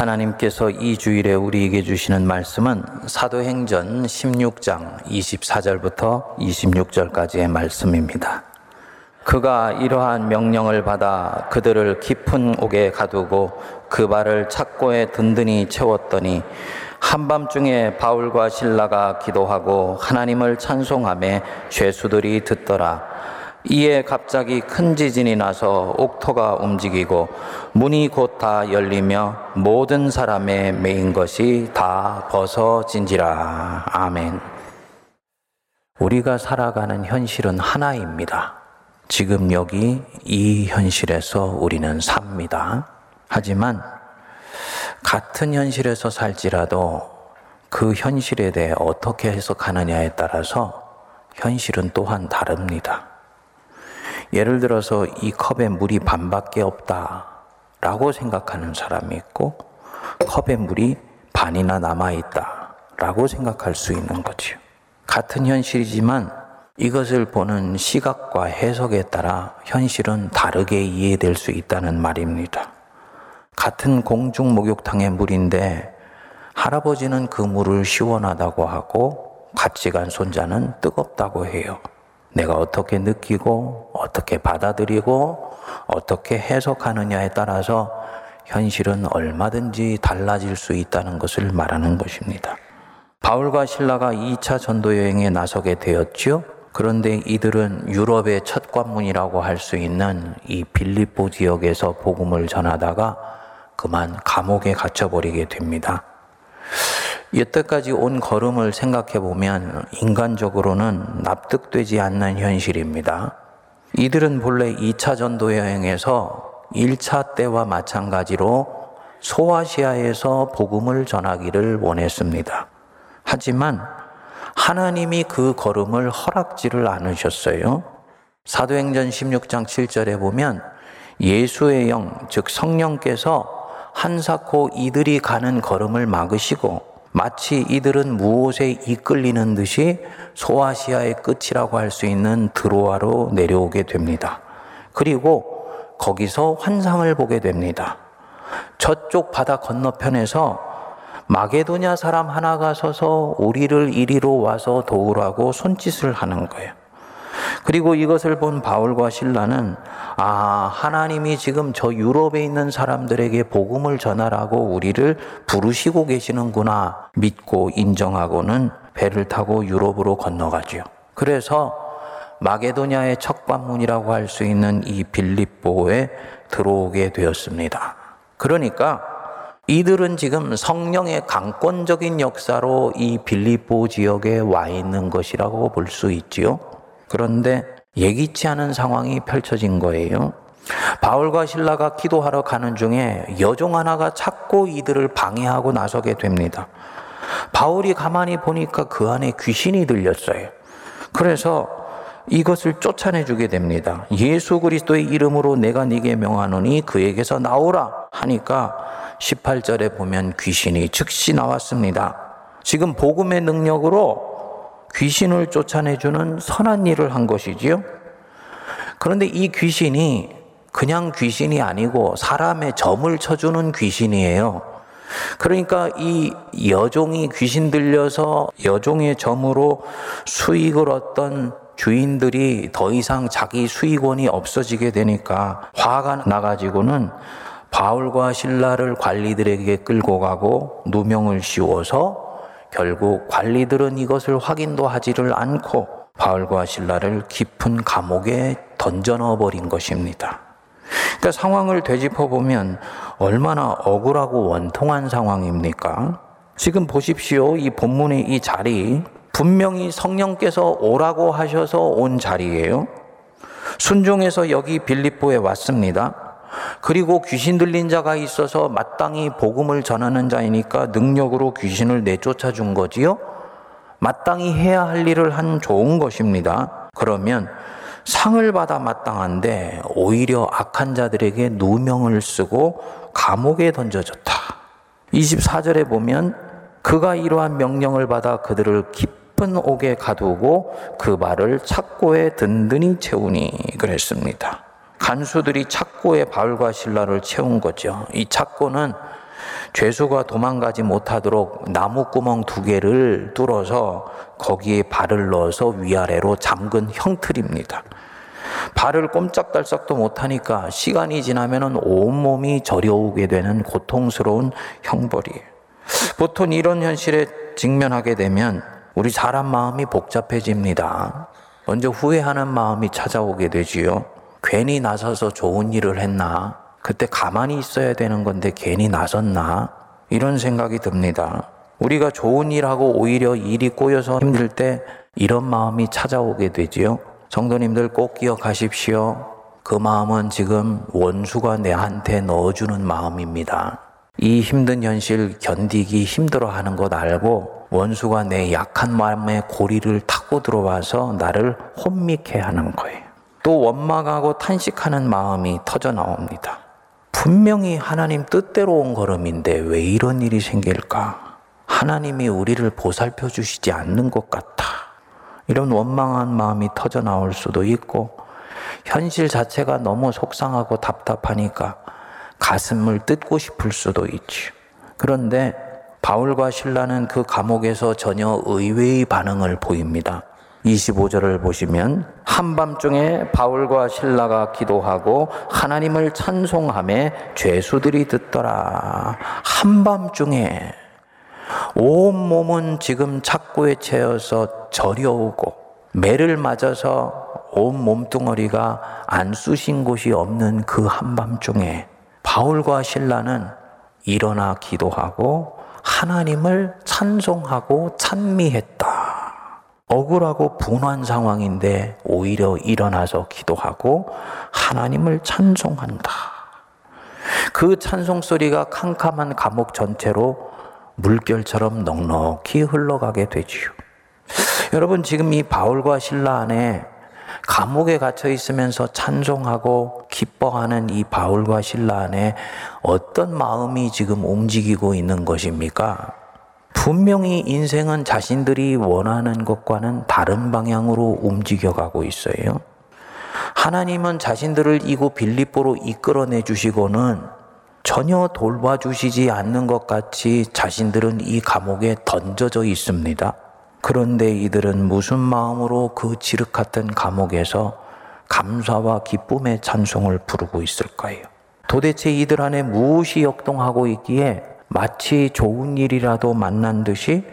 하나님께서 이 주일에 우리에게 주시는 말씀은 사도행전 16장 24절부터 26절까지의 말씀입니다. 그가 이러한 명령을 받아 그들을 깊은 옥에 가두고 그 발을 착고에 든든히 채웠더니 한밤중에 바울과 신라가 기도하고 하나님을 찬송함에 죄수들이 듣더라. 이에 갑자기 큰 지진이 나서 옥토가 움직이고 문이 곧 다 열리며 모든 사람의 메인 것이 다 벗어진지라. 아멘. 우리가 살아가는 현실은 하나입니다. 지금 여기 이 현실에서 우리는 삽니다. 하지만 같은 현실에서 살지라도 그 현실에 대해 어떻게 해석하느냐에 따라서 현실은 또한 다릅니다. 예를 들어서 이 컵에 물이 반밖에 없다 라고 생각하는 사람이 있고 컵에 물이 반이나 남아 있다 라고 생각할 수 있는 거죠. 같은 현실이지만 이것을 보는 시각과 해석에 따라 현실은 다르게 이해될 수 있다는 말입니다. 같은 공중 목욕탕의 물인데 할아버지는 그 물을 시원하다고 하고 같이 간 손자는 뜨겁다고 해요. 내가 어떻게 느끼고 어떻게 받아들이고 어떻게 해석하느냐에 따라서 현실은 얼마든지 달라질 수 있다는 것을 말하는 것입니다. 바울과 신라가 2차 전도 여행에 나서게 되었죠. 그런데 이들은 유럽의 첫 관문이라고 할 수 있는 이 빌립보 지역에서 복음을 전하다가 그만 감옥에 갇혀버리게 됩니다. 여태까지 온 걸음을 생각해 보면 인간적으로는 납득되지 않는 현실입니다. 이들은 본래 2차 전도 여행에서 1차 때와 마찬가지로 소아시아에서 복음을 전하기를 원했습니다. 하지만 하나님이 그 걸음을 허락지를 않으셨어요. 사도행전 16장 7절에 보면 예수의 영, 즉 성령께서 한사코 이들이 가는 걸음을 막으시고 마치 이들은 무엇에 이끌리는 듯이 소아시아의 끝이라고 할 수 있는 드로아로 내려오게 됩니다. 그리고 거기서 환상을 보게 됩니다. 저쪽 바다 건너편에서 마게도냐 사람 하나가 서서 우리를 이리로 와서 도우라고 손짓을 하는 거예요. 그리고 이것을 본 바울과 신라는 아, 하나님이 지금 저 유럽에 있는 사람들에게 복음을 전하라고 우리를 부르시고 계시는구나 믿고 인정하고는 배를 타고 유럽으로 건너가죠. 그래서 마게도냐의 첫 관문이라고 할 수 있는 이 빌립보에 들어오게 되었습니다. 그러니까 이들은 지금 성령의 강권적인 역사로 이 빌립보 지역에 와 있는 것이라고 볼 수 있지요. 그런데 예기치 않은 상황이 펼쳐진 거예요. 바울과 신라가 기도하러 가는 중에 여종 하나가 찾고 이들을 방해하고 나서게 됩니다. 바울이 가만히 보니까 그 안에 귀신이 들렸어요. 그래서 이것을 쫓아내 주게 됩니다. 예수 그리스도의 이름으로 내가 네게 명하노니 그에게서 나오라 하니까 18절에 보면 귀신이 즉시 나왔습니다. 지금 복음의 능력으로 귀신을 쫓아내주는 선한 일을 한 것이지요. 그런데 이 귀신이 그냥 귀신이 아니고 사람의 점을 쳐주는 귀신이에요. 그러니까 이 여종이 귀신 들려서 여종의 점으로 수익을 얻던 주인들이 더 이상 자기 수익원이 없어지게 되니까 화가 나가지고는 바울과 신라를 관리들에게 끌고 가고 누명을 씌워서 결국 관리들은 이것을 확인도 하지를 않고 바울과 신라를 깊은 감옥에 던져 넣어 버린 것입니다. 그러니까 상황을 되짚어 보면 얼마나 억울하고 원통한 상황입니까? 지금 보십시오. 이 본문의 이 자리 분명히 성령께서 오라고 하셔서 온 자리예요. 순종해서 여기 빌립보에 왔습니다. 그리고 귀신 들린 자가 있어서 마땅히 복음을 전하는 자이니까 능력으로 귀신을 내쫓아 준 거지요? 마땅히 해야 할 일을 한 좋은 것입니다. 그러면 상을 받아 마땅한데 오히려 악한 자들에게 누명을 쓰고 감옥에 던져졌다. 24절에 보면 그가 이러한 명령을 받아 그들을 깊은 옥에 가두고 그 발을 착고에 든든히 채우니 그랬습니다. 간수들이 착고에 바울과 신라를 채운 거죠. 이 착고는 죄수가 도망가지 못하도록 나무 구멍 두 개를 뚫어서 거기에 발을 넣어서 위아래로 잠근 형틀입니다. 발을 꼼짝달싹도 못하니까 시간이 지나면 온몸이 저려오게 되는 고통스러운 형벌이에요. 보통 이런 현실에 직면하게 되면 우리 사람 마음이 복잡해집니다. 먼저 후회하는 마음이 찾아오게 되지요. 괜히 나서서 좋은 일을 했나? 그때 가만히 있어야 되는 건데 괜히 나섰나? 이런 생각이 듭니다. 우리가 좋은 일하고 오히려 일이 꼬여서 힘들 때 이런 마음이 찾아오게 되지요. 성도님들 꼭 기억하십시오. 그 마음은 지금 원수가 내한테 넣어주는 마음입니다. 이 힘든 현실 견디기 힘들어 하는 것 알고 원수가 내 약한 마음의 고리를 타고 들어와서 나를 혼미케 하는 거예요. 또 원망하고 탄식하는 마음이 터져 나옵니다. 분명히 하나님 뜻대로 온 걸음인데 왜 이런 일이 생길까? 하나님이 우리를 보살펴 주시지 않는 것 같아. 이런 원망한 마음이 터져 나올 수도 있고, 현실 자체가 너무 속상하고 답답하니까 가슴을 뜯고 싶을 수도 있지. 그런데 바울과 신라는 그 감옥에서 전혀 의외의 반응을 보입니다. 25절을 보시면 한밤중에 바울과 신라가 기도하고 하나님을 찬송함에 죄수들이 듣더라. 한밤중에 온 몸은 지금 착고에 채여서 저려오고 매를 맞아서 온 몸뚱어리가 안 쑤신 곳이 없는 그 한밤중에 바울과 신라는 일어나 기도하고 하나님을 찬송하고 찬미했다. 억울하고 분한 상황인데 오히려 일어나서 기도하고 하나님을 찬송한다. 그 찬송 소리가 캄캄한 감옥 전체로 물결처럼 넉넉히 흘러가게 되지요. 여러분 지금 이 바울과 신라 안에 감옥에 갇혀 있으면서 찬송하고 기뻐하는 이 바울과 신라 안에 어떤 마음이 지금 움직이고 있는 것입니까? 분명히 인생은 자신들이 원하는 것과는 다른 방향으로 움직여가고 있어요. 하나님은 자신들을 이곳 빌립보로 이끌어내 주시고는 전혀 돌봐주시지 않는 것 같이 자신들은 이 감옥에 던져져 있습니다. 그런데 이들은 무슨 마음으로 그 지륵 같은 감옥에서 감사와 기쁨의 찬송을 부르고 있을까요? 도대체 이들 안에 무엇이 역동하고 있기에 마치 좋은 일이라도 만난 듯이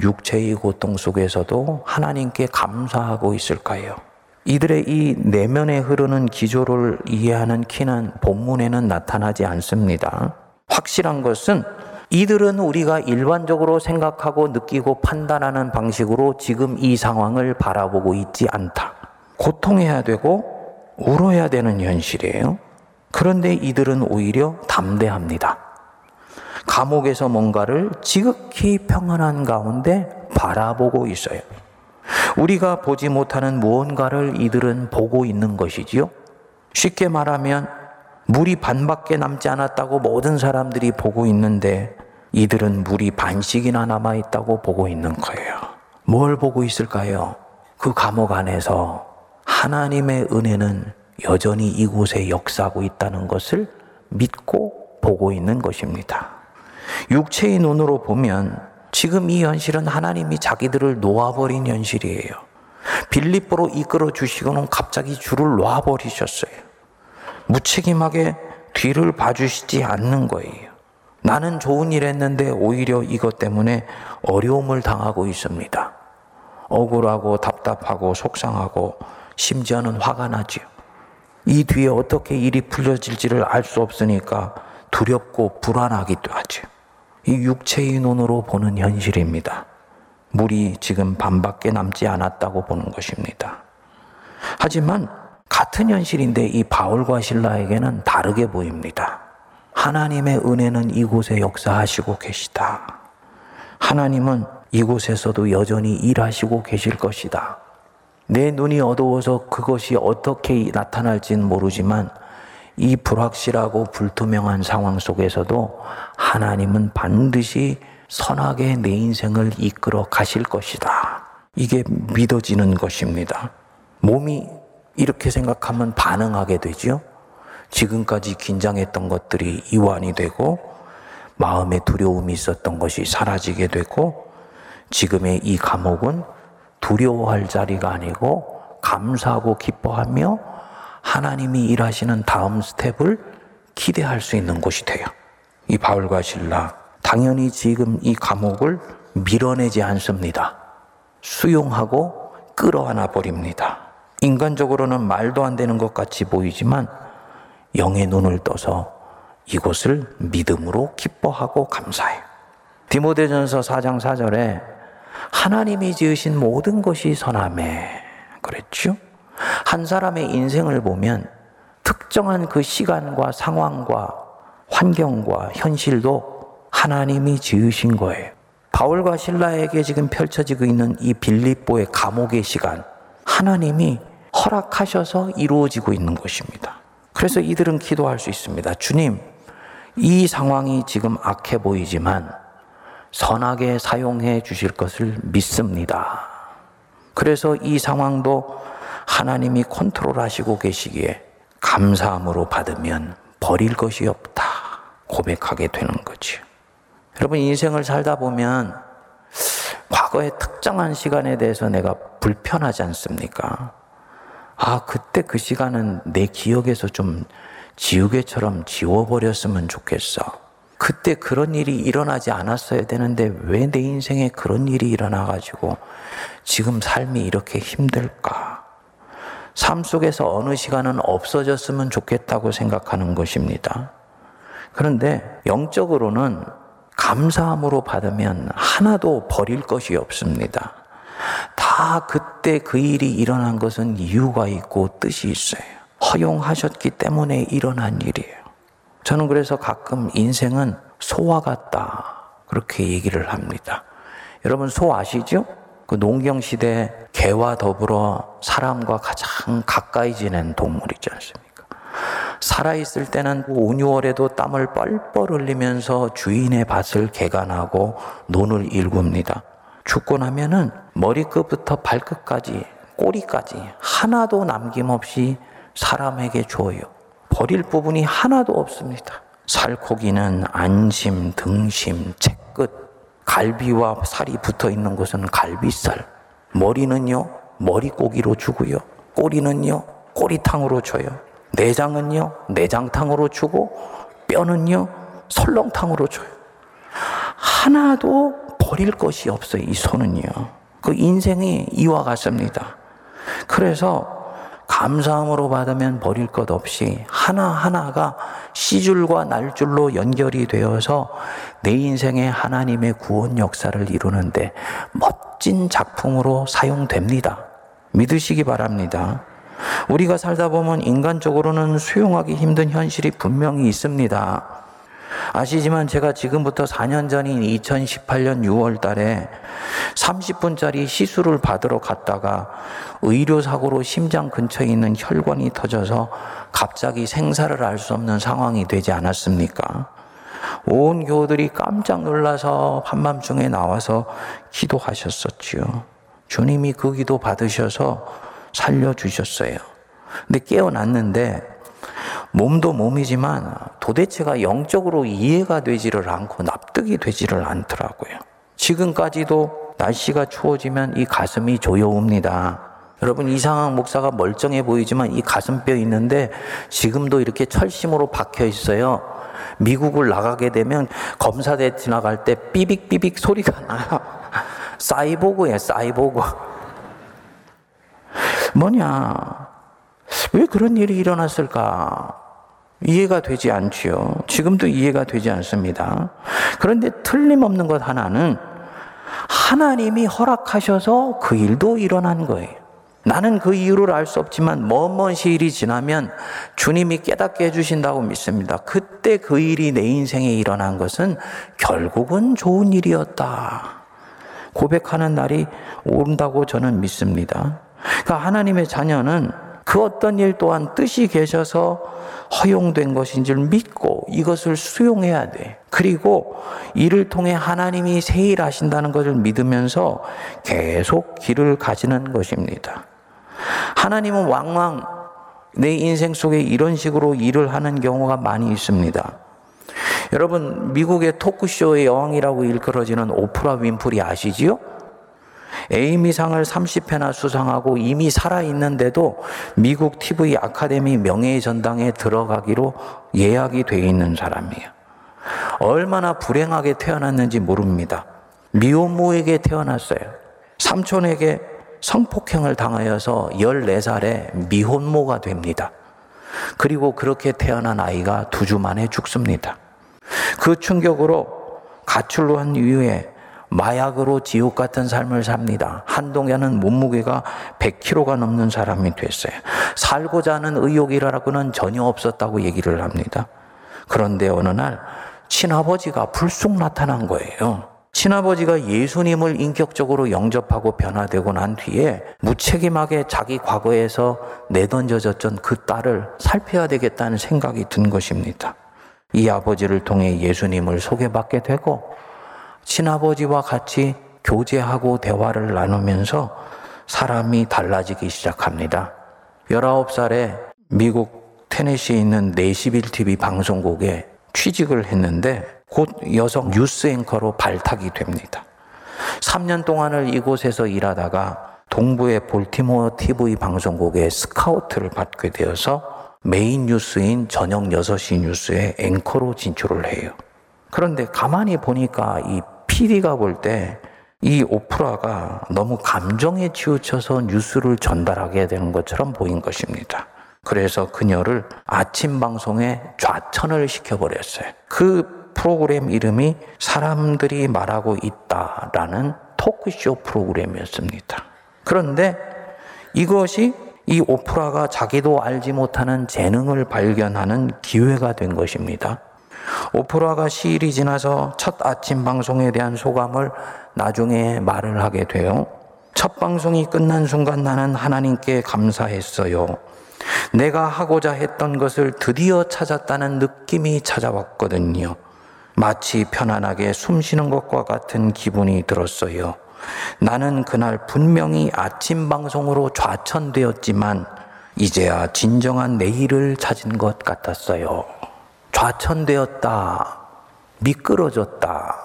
육체의 고통 속에서도 하나님께 감사하고 있을까요? 이들의 이 내면에 흐르는 기조를 이해하는 키는 본문에는 나타나지 않습니다. 확실한 것은 이들은 우리가 일반적으로 생각하고 느끼고 판단하는 방식으로 지금 이 상황을 바라보고 있지 않다. 고통해야 되고 울어야 되는 현실이에요. 그런데 이들은 오히려 담대합니다. 감옥에서 뭔가를 지극히 평안한 가운데 바라보고 있어요. 우리가 보지 못하는 무언가를 이들은 보고 있는 것이지요. 쉽게 말하면 물이 반밖에 남지 않았다고 모든 사람들이 보고 있는데 이들은 물이 반씩이나 남아 있다고 보고 있는 거예요. 뭘 보고 있을까요? 그 감옥 안에서 하나님의 은혜는 여전히 이곳에 역사하고 있다는 것을 믿고 보고 있는 것입니다. 육체의 눈으로 보면 지금 이 현실은 하나님이 자기들을 놓아버린 현실이에요. 빌립보로 이끌어 주시고는 갑자기 줄을 놓아버리셨어요. 무책임하게 뒤를 봐주시지 않는 거예요. 나는 좋은 일 했는데 오히려 이것 때문에 어려움을 당하고 있습니다. 억울하고 답답하고 속상하고 심지어는 화가 나지요. 이 뒤에 어떻게 일이 풀려질지를 알 수 없으니까 두렵고 불안하기도 하죠. 이 육체의 눈으로 보는 현실입니다. 물이 지금 반밖에 남지 않았다고 보는 것입니다. 하지만 같은 현실인데 이 바울과 신라에게는 다르게 보입니다. 하나님의 은혜는 이곳에 역사하시고 계시다. 하나님은 이곳에서도 여전히 일하시고 계실 것이다. 내 눈이 어두워서 그것이 어떻게 나타날지는 모르지만 이 불확실하고 불투명한 상황 속에서도 하나님은 반드시 선하게 내 인생을 이끌어 가실 것이다. 이게 믿어지는 것입니다. 몸이 이렇게 생각하면 반응하게 되죠. 지금까지 긴장했던 것들이 이완이 되고 마음에 두려움이 있었던 것이 사라지게 되고 지금의 이 감옥은 두려워할 자리가 아니고 감사하고 기뻐하며 하나님이 일하시는 다음 스텝을 기대할 수 있는 곳이 돼요. 이 바울과 신라 당연히 지금 이 감옥을 밀어내지 않습니다. 수용하고 끌어안아 버립니다. 인간적으로는 말도 안 되는 것 같이 보이지만 영의 눈을 떠서 이곳을 믿음으로 기뻐하고 감사해요. 디모데전서 4장 4절에 하나님이 지으신 모든 것이 선함에 그랬죠? 한 사람의 인생을 보면 특정한 그 시간과 상황과 환경과 현실도 하나님이 지으신 거예요. 바울과 신라에게 지금 펼쳐지고 있는 이 빌립보의 감옥의 시간, 하나님이 허락하셔서 이루어지고 있는 것입니다. 그래서 이들은 기도할 수 있습니다. 주님, 이 상황이 지금 악해 보이지만 선하게 사용해 주실 것을 믿습니다. 그래서 이 상황도 하나님이 컨트롤 하시고 계시기에 감사함으로 받으면 버릴 것이 없다. 고백하게 되는 거죠. 여러분, 인생을 살다 보면 과거의 특정한 시간에 대해서 내가 불편하지 않습니까? 아, 그때 그 시간은 내 기억에서 좀 지우개처럼 지워버렸으면 좋겠어. 그때 그런 일이 일어나지 않았어야 되는데 왜 내 인생에 그런 일이 일어나가지고 지금 삶이 이렇게 힘들까? 삶 속에서 어느 시간은 없어졌으면 좋겠다고 생각하는 것입니다. 그런데 영적으로는 감사함으로 받으면 하나도 버릴 것이 없습니다. 다 그때 그 일이 일어난 것은 이유가 있고 뜻이 있어요. 허용하셨기 때문에 일어난 일이에요. 저는 그래서 가끔 인생은 소와 같다. 그렇게 얘기를 합니다. 여러분, 소 아시죠? 그 농경 시대 개와 더불어 사람과 가장 가까이 지낸 동물이지 않습니까? 살아있을 때는 5, 6월에도 땀을 뻘뻘 흘리면서 주인의 밭을 개간하고 논을 일굽니다. 죽고 나면은 머리끝부터 발끝까지 꼬리까지 하나도 남김없이 사람에게 줘요. 버릴 부분이 하나도 없습니다. 살코기는 안심, 등심, 채끝, 갈비와 살이 붙어 있는 것은 갈비살. 머리는요, 머리고기로 주고요. 꼬리는요, 꼬리탕으로 줘요. 내장은요, 내장탕으로 주고, 뼈는요, 설렁탕으로 줘요. 하나도 버릴 것이 없어요, 이 손은요. 그 인생이 이와 같습니다. 그래서 감사함으로 받으면 버릴 것 없이 하나하나가 시줄과 날줄로 연결이 되어서 내 인생에 하나님의 구원 역사를 이루는데 멋진 작품으로 사용됩니다. 믿으시기 바랍니다. 우리가 살다 보면 인간적으로는 수용하기 힘든 현실이 분명히 있습니다. 아시지만 제가 지금부터 4년 전인 2018년 6월 달에 30분짜리 시술을 받으러 갔다가 의료사고로 심장 근처에 있는 혈관이 터져서 갑자기 생사를 알 수 없는 상황이 되지 않았습니까? 온 교우들이 깜짝 놀라서 한밤중에 나와서 기도하셨었지요. 주님이 그 기도 받으셔서 살려주셨어요. 근데 깨어났는데 몸도 몸이지만 도대체가 영적으로 이해가 되지를 않고 납득이 되지를 않더라고요. 지금까지도 날씨가 추워지면 이 가슴이 조여옵니다. 여러분 이상한 목사가 멀쩡해 보이지만 이 가슴뼈 있는데 지금도 이렇게 철심으로 박혀 있어요. 미국을 나가게 되면 검사대 지나갈 때 삐빅삐빅 소리가 나요. 사이보그에 사이보그. 뭐냐? 왜 그런 일이 일어났을까? 이해가 되지 않지요. 지금도 이해가 되지 않습니다. 그런데 틀림없는 것 하나는 하나님이 허락하셔서 그 일도 일어난 거예요. 나는 그 이유를 알 수 없지만 먼먼 시일이 지나면 주님이 깨닫게 해주신다고 믿습니다. 그때 그 일이 내 인생에 일어난 것은 결국은 좋은 일이었다. 고백하는 날이 온다고 저는 믿습니다. 그러니까 하나님의 자녀는 그 어떤 일 또한 뜻이 계셔서 허용된 것인 줄 믿고 이것을 수용해야 돼. 그리고 이를 통해 하나님이 새일 하신다는 것을 믿으면서 계속 길을 가지는 것입니다. 하나님은 왕왕 내 인생 속에 이런 식으로 일을 하는 경우가 많이 있습니다. 여러분, 미국의 토크쇼의 여왕이라고 일컬어지는 오프라 윈프리 아시지요? 에이미상을 30회나 수상하고 이미 살아있는데도 미국 TV 아카데미 명예의 전당에 들어가기로 예약이 돼 있는 사람이에요. 얼마나 불행하게 태어났는지 모릅니다. 미혼모에게 태어났어요. 삼촌에게 성폭행을 당하여서 14살에 미혼모가 됩니다. 그리고 그렇게 태어난 아이가 두 주 만에 죽습니다. 그 충격으로 가출로 한 이후에 마약으로 지옥 같은 삶을 삽니다. 한동안은 몸무게가 100kg가 넘는 사람이 됐어요. 살고자 하는 의욕이라고는 전혀 없었다고 얘기를 합니다. 그런데 어느 날 친아버지가 불쑥 나타난 거예요. 친아버지가 예수님을 인격적으로 영접하고 변화되고 난 뒤에 무책임하게 자기 과거에서 내던져졌던 그 딸을 살펴야 되겠다는 생각이 든 것입니다. 이 아버지를 통해 예수님을 소개받게 되고 친아버지와 같이 교제하고 대화를 나누면서 사람이 달라지기 시작합니다. 19살에 미국 테네시에 있는 내슈빌 TV 방송국에 취직을 했는데 곧 여성 뉴스 앵커로 발탁이 됩니다. 3년 동안을 이곳에서 일하다가 동부의 볼티모어 TV 방송국에 스카우트를 받게 되어서 메인 뉴스인 저녁 6시 뉴스에 앵커로 진출을 해요. 그런데 가만히 보니까 이 PD가 볼 때 이 오프라가 너무 감정에 치우쳐서 뉴스를 전달하게 되는 것처럼 보인 것입니다. 그래서 그녀를 아침 방송에 좌천을 시켜버렸어요. 그 프로그램 이름이 사람들이 말하고 있다라는 토크쇼 프로그램이었습니다. 그런데 이것이 이 오프라가 자기도 알지 못하는 재능을 발견하는 기회가 된 것입니다. 오프라가 시일이 지나서 첫 아침 방송에 대한 소감을 나중에 말을 하게 돼요. 첫 방송이 끝난 순간 나는 하나님께 감사했어요. 내가 하고자 했던 것을 드디어 찾았다는 느낌이 찾아왔거든요. 마치 편안하게 숨 쉬는 것과 같은 기분이 들었어요. 나는 그날 분명히 아침 방송으로 좌천되었지만 이제야 진정한 내일을 찾은 것 같았어요. 좌천되었다. 미끄러졌다.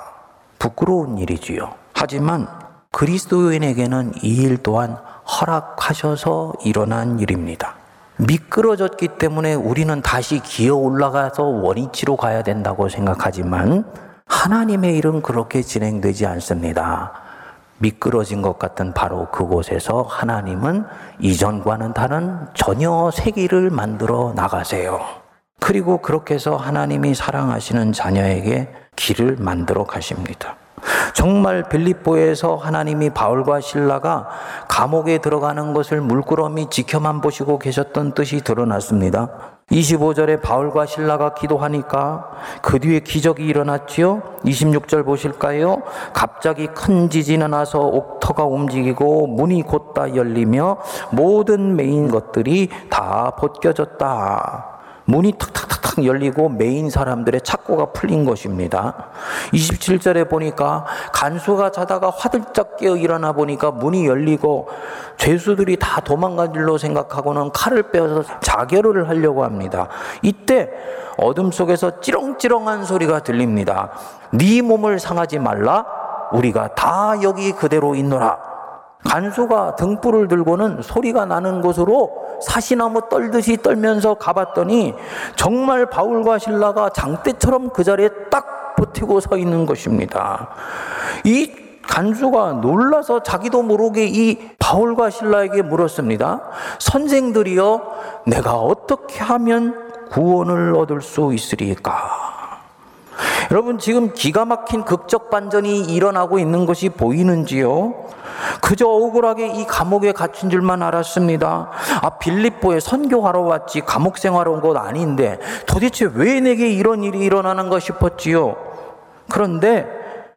부끄러운 일이지요. 하지만 그리스도인에게는 이 일 또한 허락하셔서 일어난 일입니다. 미끄러졌기 때문에 우리는 다시 기어 올라가서 원위치로 가야 된다고 생각하지만 하나님의 일은 그렇게 진행되지 않습니다. 미끄러진 것 같은 바로 그곳에서 하나님은 이전과는 다른 전혀 새 길을 만들어 나가세요. 그리고 그렇게 해서 하나님이 사랑하시는 자녀에게 길을 만들어 가십니다. 정말 빌립보에서 하나님이 바울과 신라가 감옥에 들어가는 것을 물끄러미 지켜만 보시고 계셨던 뜻이 드러났습니다. 25절에 바울과 신라가 기도하니까 그 뒤에 기적이 일어났지요. 26절 보실까요? 갑자기 큰 지진이 나서 옥터가 움직이고 문이 곧다 열리며 모든 매인 것들이 다 벗겨졌다. 문이 탁탁탁탁 열리고 매인 사람들의 착고가 풀린 것입니다. 27절에 보니까 간수가 자다가 화들짝 깨어 일어나 보니까 문이 열리고 죄수들이 다 도망간 줄로 생각하고는 칼을 빼어서 자결을 하려고 합니다. 이때 어둠 속에서 찌렁찌렁한 소리가 들립니다. 네 몸을 상하지 말라. 우리가 다 여기 그대로 있노라. 간수가 등불을 들고는 소리가 나는 곳으로 사시나무 떨듯이 떨면서 가봤더니 정말 바울과 신라가 장대처럼 그 자리에 딱 버티고 서 있는 것입니다. 이 간수가 놀라서 자기도 모르게 이 바울과 신라에게 물었습니다. 선생들이여, 내가 어떻게 하면 구원을 얻을 수 있으리까? 여러분, 지금 기가 막힌 극적 반전이 일어나고 있는 것이 보이는지요? 그저 억울하게 이 감옥에 갇힌 줄만 알았습니다. 아, 빌립보에 선교하러 왔지 감옥 생활 온 것 아닌데 도대체 왜 내게 이런 일이 일어나는가 싶었지요. 그런데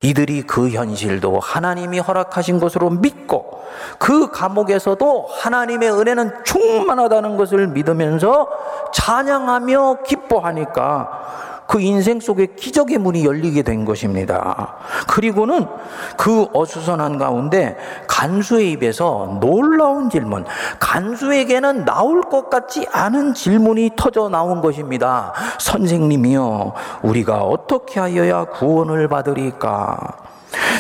이들이 그 현실도 하나님이 허락하신 것으로 믿고 그 감옥에서도 하나님의 은혜는 충만하다는 것을 믿으면서 찬양하며 기뻐하니까 그 인생 속에 기적의 문이 열리게 된 것입니다. 그리고는 그 어수선한 가운데 간수의 입에서 놀라운 질문, 간수에게는 나올 것 같지 않은 질문이 터져 나온 것입니다. 선생님이요, 우리가 어떻게 하여야 구원을 받으리까?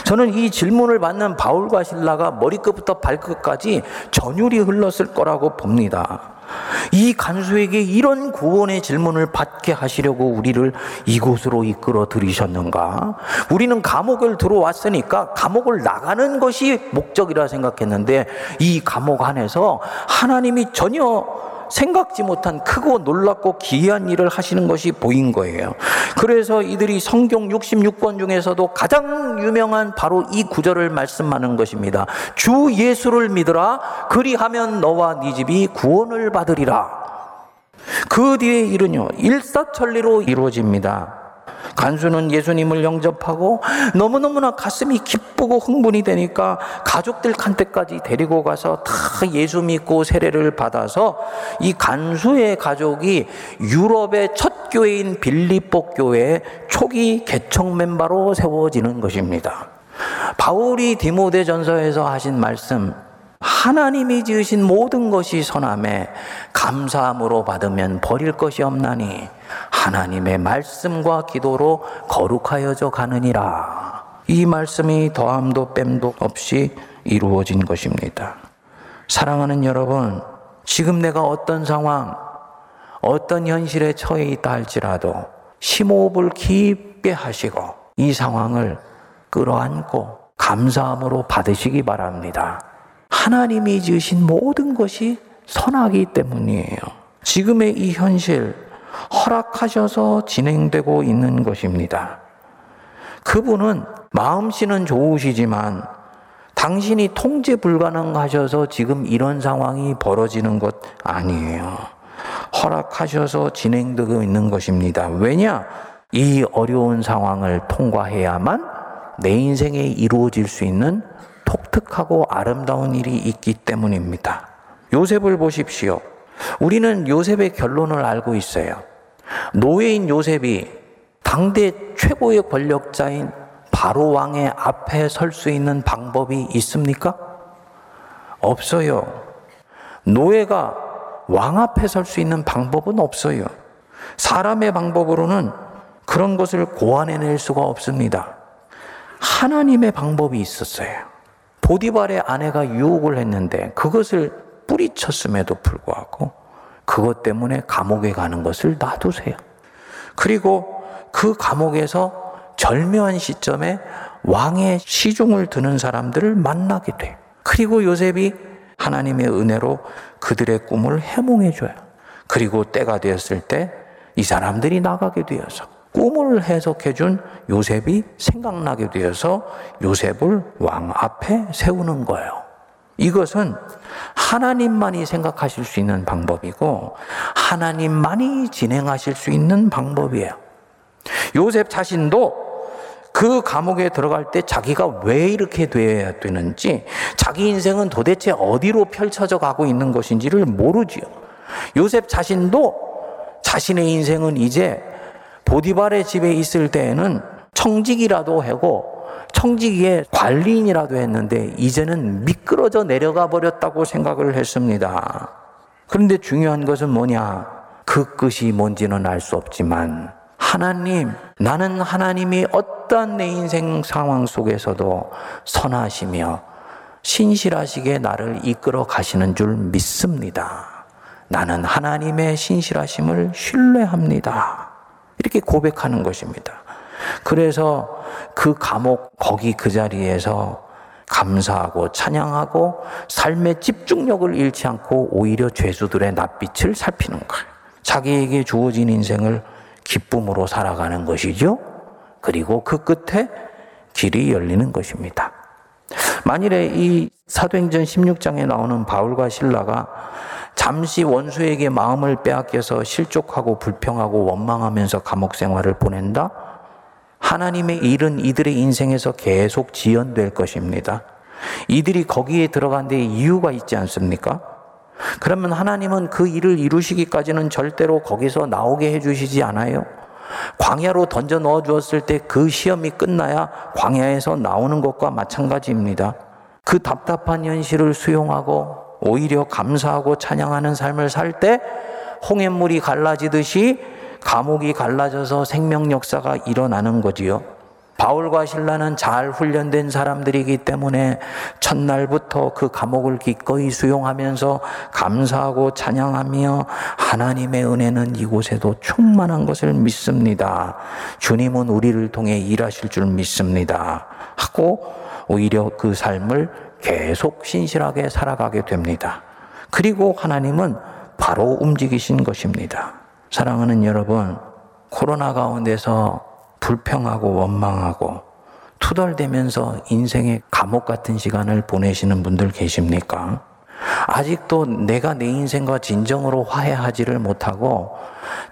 저는 이 질문을 받는 바울과 신라가 머리끝부터 발끝까지 전율이 흘렀을 거라고 봅니다. 이 간수에게 이런 구원의 질문을 받게 하시려고 우리를 이곳으로 이끌어 들이셨는가? 우리는 감옥을 들어왔으니까 감옥을 나가는 것이 목적이라 생각했는데 이 감옥 안에서 하나님이 전혀 생각지 못한 크고 놀랍고 기이한 일을 하시는 것이 보인 거예요. 그래서 이들이 성경 66권 중에서도 가장 유명한 바로 이 구절을 말씀하는 것입니다. 주 예수를 믿으라 그리하면 너와 네 집이 구원을 받으리라. 그 뒤에 일은요 일사천리로 이루어집니다. 간수는 예수님을 영접하고 너무너무나 가슴이 기쁘고 흥분이 되니까 가족들 칸때까지 데리고 가서 다 예수 믿고 세례를 받아서 이 간수의 가족이 유럽의 첫 교회인 빌립보 교회 초기 개척 멤버로 세워지는 것입니다. 바울이 디모데 전서에서 하신 말씀 하나님이 지으신 모든 것이 선함에 감사함으로 받으면 버릴 것이 없나니 하나님의 말씀과 기도로 거룩하여져 가느니라. 이 말씀이 더함도 뺨도 없이 이루어진 것입니다. 사랑하는 여러분, 지금 내가 어떤 상황, 어떤 현실에 처해 있다 할지라도 심호흡을 깊게 하시고 이 상황을 끌어안고 감사함으로 받으시기 바랍니다. 하나님이 지으신 모든 것이 선하기 때문이에요. 지금의 이 현실 허락하셔서 진행되고 있는 것입니다. 그분은 마음씨는 좋으시지만 당신이 통제 불가능하셔서 지금 이런 상황이 벌어지는 것 아니에요. 허락하셔서 진행되고 있는 것입니다. 왜냐? 이 어려운 상황을 통과해야만 내 인생에 이루어질 수 있는 독특하고 아름다운 일이 있기 때문입니다. 요셉을 보십시오. 우리는 요셉의 결론을 알고 있어요. 노예인 요셉이 당대 최고의 권력자인 바로 왕의 앞에 설 수 있는 방법이 있습니까? 없어요. 노예가 왕 앞에 설 수 있는 방법은 없어요. 사람의 방법으로는 그런 것을 고안해낼 수가 없습니다. 하나님의 방법이 있었어요. 보디발의 아내가 유혹을 했는데 그것을 뿌리쳤음에도 불구하고 그것 때문에 감옥에 가는 것을 놔두세요. 그리고 그 감옥에서 절묘한 시점에 왕의 시중을 드는 사람들을 만나게 돼요. 그리고 요셉이 하나님의 은혜로 그들의 꿈을 해몽해 줘요. 그리고 때가 되었을 때 이 사람들이 나가게 되어서 꿈을 해석해 준 요셉이 생각나게 되어서 요셉을 왕 앞에 세우는 거예요. 이것은 하나님만이 생각하실 수 있는 방법이고 하나님만이 진행하실 수 있는 방법이에요. 요셉 자신도 그 감옥에 들어갈 때 자기가 왜 이렇게 되어야 되는지 자기 인생은 도대체 어디로 펼쳐져 가고 있는 것인지를 모르지요. 요셉 자신도 자신의 인생은 이제 보디발의 집에 있을 때에는 청직이라도 하고 청지기의 관리인이라도 했는데 이제는 미끄러져 내려가 버렸다고 생각을 했습니다. 그런데 중요한 것은 뭐냐? 그 끝이 뭔지는 알 수 없지만 하나님, 나는 하나님이 어떠한 내 인생 상황 속에서도 선하시며 신실하시게 나를 이끌어 가시는 줄 믿습니다. 나는 하나님의 신실하심을 신뢰합니다. 이렇게 고백하는 것입니다. 그래서 그 감옥 거기 그 자리에서 감사하고 찬양하고 삶의 집중력을 잃지 않고 오히려 죄수들의 낯빛을 살피는 거예요. 자기에게 주어진 인생을 기쁨으로 살아가는 것이죠. 그리고 그 끝에 길이 열리는 것입니다. 만일에 이 사도행전 16장에 나오는 바울과 신라가 잠시 원수에게 마음을 빼앗겨서 실족하고 불평하고 원망하면서 감옥 생활을 보낸다? 하나님의 일은 이들의 인생에서 계속 지연될 것입니다. 이들이 거기에 들어간 데 이유가 있지 않습니까? 그러면 하나님은 그 일을 이루시기까지는 절대로 거기서 나오게 해주시지 않아요. 광야로 던져 넣어 주었을 때 그 시험이 끝나야 광야에서 나오는 것과 마찬가지입니다. 그 답답한 현실을 수용하고 오히려 감사하고 찬양하는 삶을 살 때 홍해물이 갈라지듯이 감옥이 갈라져서 생명 역사가 일어나는 거지요. 바울과 신라는 잘 훈련된 사람들이기 때문에 첫날부터 그 감옥을 기꺼이 수용하면서 감사하고 찬양하며 하나님의 은혜는 이곳에도 충만한 것을 믿습니다. 주님은 우리를 통해 일하실 줄 믿습니다. 하고 오히려 그 삶을 계속 신실하게 살아가게 됩니다. 그리고 하나님은 바로 움직이신 것입니다. 사랑하는 여러분, 코로나 가운데서 불평하고 원망하고 투덜대면서 인생의 감옥 같은 시간을 보내시는 분들 계십니까? 아직도 내가 내 인생과 진정으로 화해하지를 못하고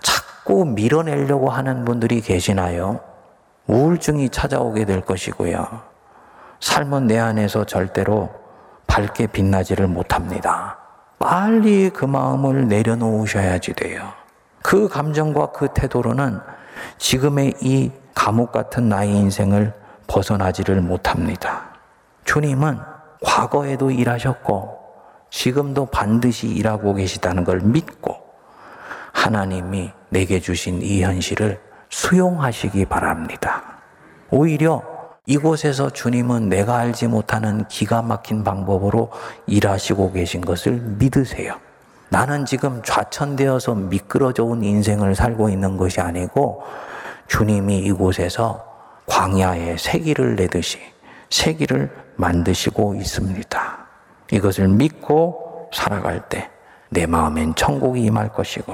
자꾸 밀어내려고 하는 분들이 계시나요? 우울증이 찾아오게 될 것이고요. 삶은 내 안에서 절대로 밝게 빛나지를 못합니다. 빨리 그 마음을 내려놓으셔야지 돼요. 그 감정과 그 태도로는 지금의 이 감옥 같은 나의 인생을 벗어나지를 못합니다. 주님은 과거에도 일하셨고 지금도 반드시 일하고 계시다는 걸 믿고 하나님이 내게 주신 이 현실을 수용하시기 바랍니다. 오히려 이곳에서 주님은 내가 알지 못하는 기가 막힌 방법으로 일하시고 계신 것을 믿으세요. 나는 지금 좌천되어서 미끄러져 온 인생을 살고 있는 것이 아니고 주님이 이곳에서 광야에 새기를 내듯이 새기를 만드시고 있습니다. 이것을 믿고 살아갈 때 내 마음엔 천국이 임할 것이고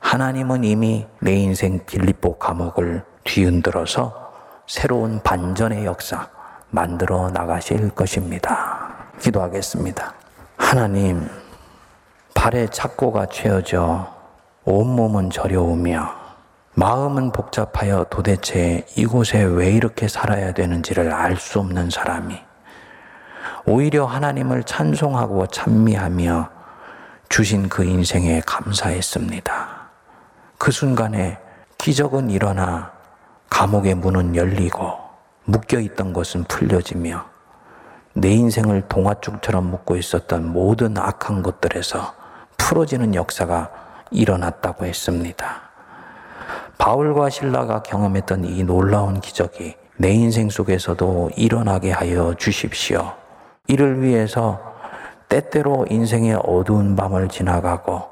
하나님은 이미 내 인생 빌립보 감옥을 뒤흔들어서 새로운 반전의 역사 만들어 나가실 것입니다. 기도하겠습니다. 하나님, 발에 착고가 채어져 온몸은 저려오며 마음은 복잡하여 도대체 이곳에 왜 이렇게 살아야 되는지를 알 수 없는 사람이 오히려 하나님을 찬송하고 찬미하며 주신 그 인생에 감사했습니다. 그 순간에 기적은 일어나 감옥의 문은 열리고 묶여 있던 것은 풀려지며 내 인생을 동화축처럼 묶고 있었던 모든 악한 것들에서 풀어지는 역사가 일어났다고 했습니다. 바울과 신라가 경험했던 이 놀라운 기적이 내 인생 속에서도 일어나게 하여 주십시오. 이를 위해서 때때로 인생의 어두운 밤을 지나가고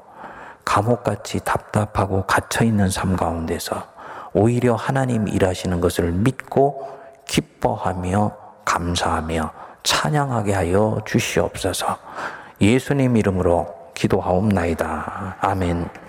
감옥같이 답답하고 갇혀있는 삶 가운데서 오히려 하나님 일하시는 것을 믿고 기뻐하며 감사하며 찬양하게 하여 주시옵소서 예수님 이름으로 기도하옵나이다. 아멘.